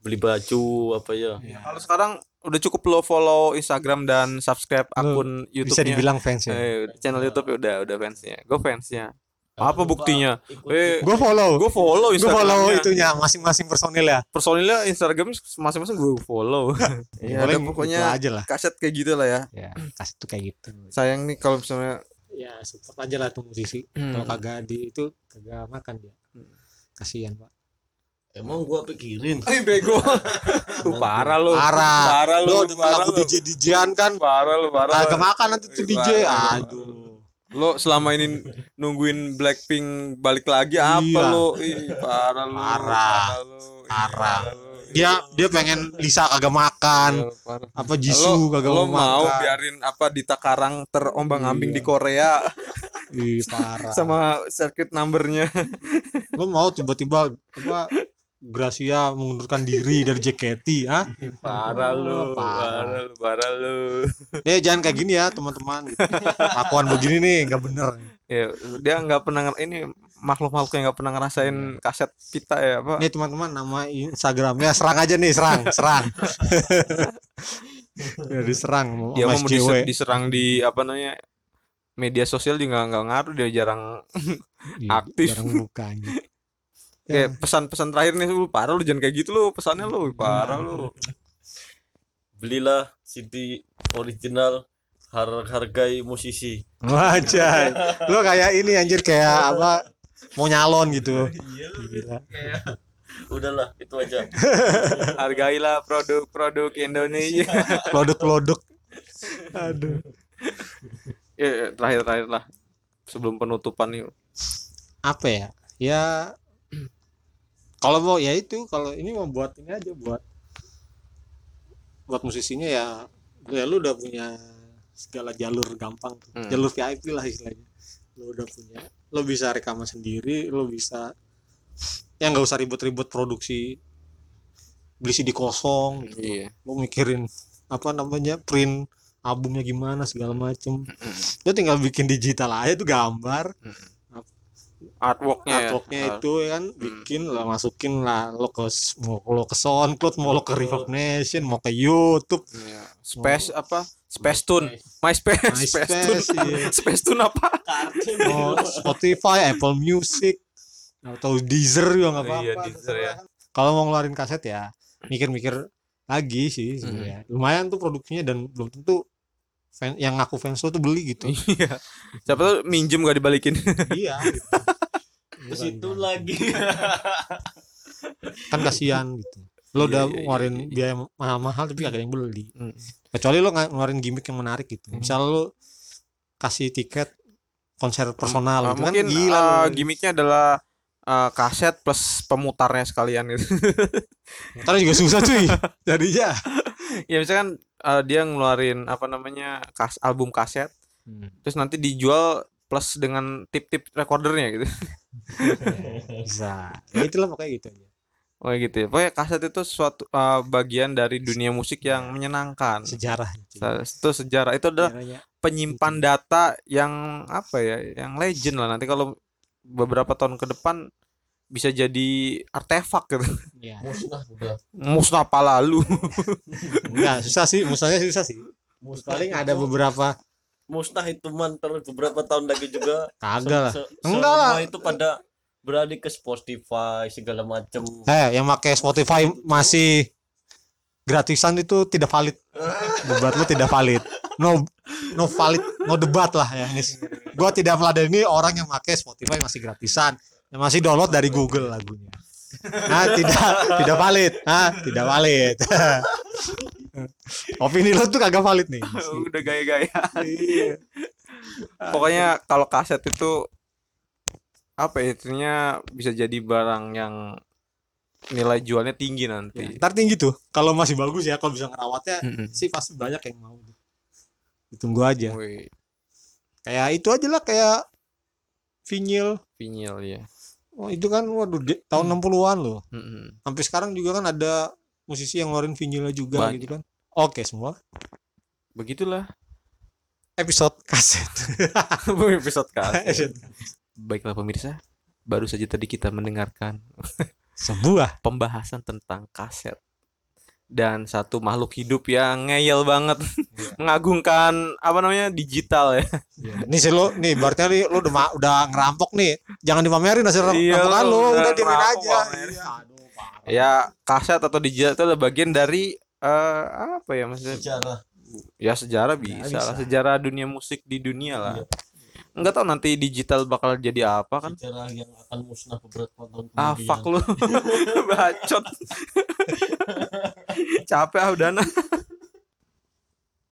beli baju apa ya
kalau sekarang udah cukup lo follow Instagram dan subscribe akun
Bisa
YouTube-nya.
dibilang fans ya.
eh, channel YouTube udah udah fansnya. Gue fansnya. Apa buktinya? Eh
Gue follow.
gue follow
gue follow itunya masing-masing personil ya.
Personilnya Instagram masing-masing gue follow. Ya
Paling
udah pokoknya
aja lah.
kaset kayak gitu lah ya.
Ya kasih tuh kayak gitu.
Sayang nih kalau misalnya
ya support aja lah tuh musisi.
Hmm.
kalau kagak di itu kagak makan dia.
Hmm.
kasihan pak
emang gua pikirin
Eh bego. Parah lu.
Parah.
Parah lu.
lu
parah
lagu
lu.
DJ DJan kan
Parah lu, parah.
kagak makan nanti tuh DJ
Parah.
aduh
Lu selama ini nungguin Blackpink balik lagi apa
Iya.
lu? Ih, parah lu.
Parah.
lu. Ih,
Parah. dia dia pengen Lisa kagak makan
Iya, parah.
apa Jisoo kagak
lu
mau
mau
makan
biarin apa Dita Karang terombang-ambing
Iya.
di Korea
Ih, parah
sama circuit numbernya.
lu mau tiba-tiba apa Gracia mengundurkan diri dari JKT ah
Parah lu,
Parah.
parah lu, parah lu.
ya jangan kayak gini ya teman-teman lakuan begini nih nggak bener
Ya, dia nggak pernah ini makhluk-makhluk yang nggak pernah ngerasain kaset pita ya apa?
Nih teman-teman nama Instagramnya serang aja nih serang serang. ya diserang mau
dia mau
SJW.
dise- diserang di apa namanya media sosial juga nggak ngaruh dia jarang
Ih,
aktif.
Jarang bukanya.
Kayak pesan-pesan terakhir nih lu parah lu jangan kayak gitu lu pesannya lu parah lu
belilah CD original har hargai musisi
Wajah. Lu kayak ini anjir kayak apa mau nyalon gitu. Gila.
udahlah itu aja
hargailah produk-produk Indonesia
Produk-produk. Aduh.
ya ya, terakhir-terakhir lah sebelum penutupan nih
Apa ya? Ya kalau mau ya itu kalau ini mau buat ini aja buat buat musisinya ya ya lu udah punya segala jalur gampang tuh.
Hmm.
jalur VIP lah istilahnya lu udah punya lu bisa rekaman sendiri lu bisa ya nggak usah ribet-ribet produksi beli CD kosong gitu.
iya
lu mikirin apa namanya print albumnya gimana segala macem lu tinggal bikin digital aja tuh gambar
artworknya ya.
artworknya
Ah.
itu ya kan bikin lah masukin lah lo ke mau lo ke SoundCloud mau lo ke Reverb Nation mau ke YouTube
Iya. space apa space tune MySpace space tune
iya.
space tune apa
mau Spotify Apple Music atau Deezer juga nggak
Iya,
apa-apa
Deezer ya.
kalau mau ngeluarin kaset ya mikir-mikir lagi sih sebenarnya lumayan tuh produksinya dan belum tentu fan, yang ngaku fans lo tuh beli gitu
Iya. Siapa tuh minjem gak dibalikin.
iya gitu.
Ke situ lagi.
kan kasihan gitu lo
Iya,
udah
iya, iya,
ngeluarin
iya.
biaya mahal-mahal tapi gak ada yang beli
Hmm.
kecuali lo ngeluarin gimmick yang menarik gitu
Hmm.
misal lo kasih tiket konser personal
Ah,
gitu kan
mungkin
gila
ah,
lo.
gimmicknya adalah ah, kaset plus pemutarnya sekalian gitu.
Ntar juga susah cuy jadinya
ya misalkan ah, dia ngeluarin apa namanya kas album kaset terus nanti dijual plus dengan tip-tip recordernya gitu.
bisa ya itulah pokoknya gitu aja
Oh gitu ya. Pokoknya kaset itu suatu ah, bagian dari dunia musik yang menyenangkan.
sejarah
Itu sejarah. Itu adalah
Sejarahnya.
penyimpan data yang apa ya, yang legend lah. Nanti kalau beberapa tahun ke depan bisa jadi artefak gitu.
ya
Musnah udah.
Musnah apa lalu.
enggak susah sih musnahnya susah sih
Musnah
paling ada beberapa
musnah itu mantel beberapa tahun lagi juga
kagak lah.
se- se-
Enggak lah.
semua itu pada beralih ke Spotify segala macem.
Eh yang pakai Spotify masih gratisan itu tidak valid. Buat lu tidak valid. No no valid no debat lah ya Nis. Gua tidak meladeni orang yang pakai Spotify masih gratisan. Yang masih download dari Google lagunya. Nah tidak tidak valid. Nah tidak valid opini lu tuh kagak valid nih
Udah gaya-gaya. Pokoknya kalau kaset itu apa ya itunya bisa jadi barang yang nilai jualnya tinggi
Ya,
nanti.
ntar tinggi tuh kalau masih bagus ya kalau bisa ngerawatnya
Mm-mm.
sih pasti banyak yang mau ditunggu aja
Wih,
kayak itu aja lah kayak vinyl
vinyl ya.
oh itu kan waduh di- tahun 60-an loh
Mm-mm.
sampai sekarang juga kan ada musisi yang ngeluarin vinylnya juga
Banyak.
gitu kan oke semua.
Begitulah.
Episode kaset.
Episode kaset. Baiklah pemirsa, baru saja tadi kita mendengarkan
sebuah.
pembahasan tentang kaset. Dan satu makhluk hidup yang ngeyel banget. Mengagungkan apa namanya digital ya.
Nih sih lo nih berarti nih lo udah udah ngerampok nih. Jangan dipamerin hasil
Iya,
rampokan
lo udah
diemin
ngerampok
aja. Iya, aduh,
ya kaset atau digital itu adalah bagian dari eh, apa ya maksudnya?
Sejarah.
Ya sejarah bisa,
bisa.
lah. Sejarah dunia musik di dunia lah.
Iya.
nggak tahu nanti digital bakal jadi apa kan?
Sejarah yang akan musnah beberapa tahun
ah fuck lu. Bacot. Capek ah udah nah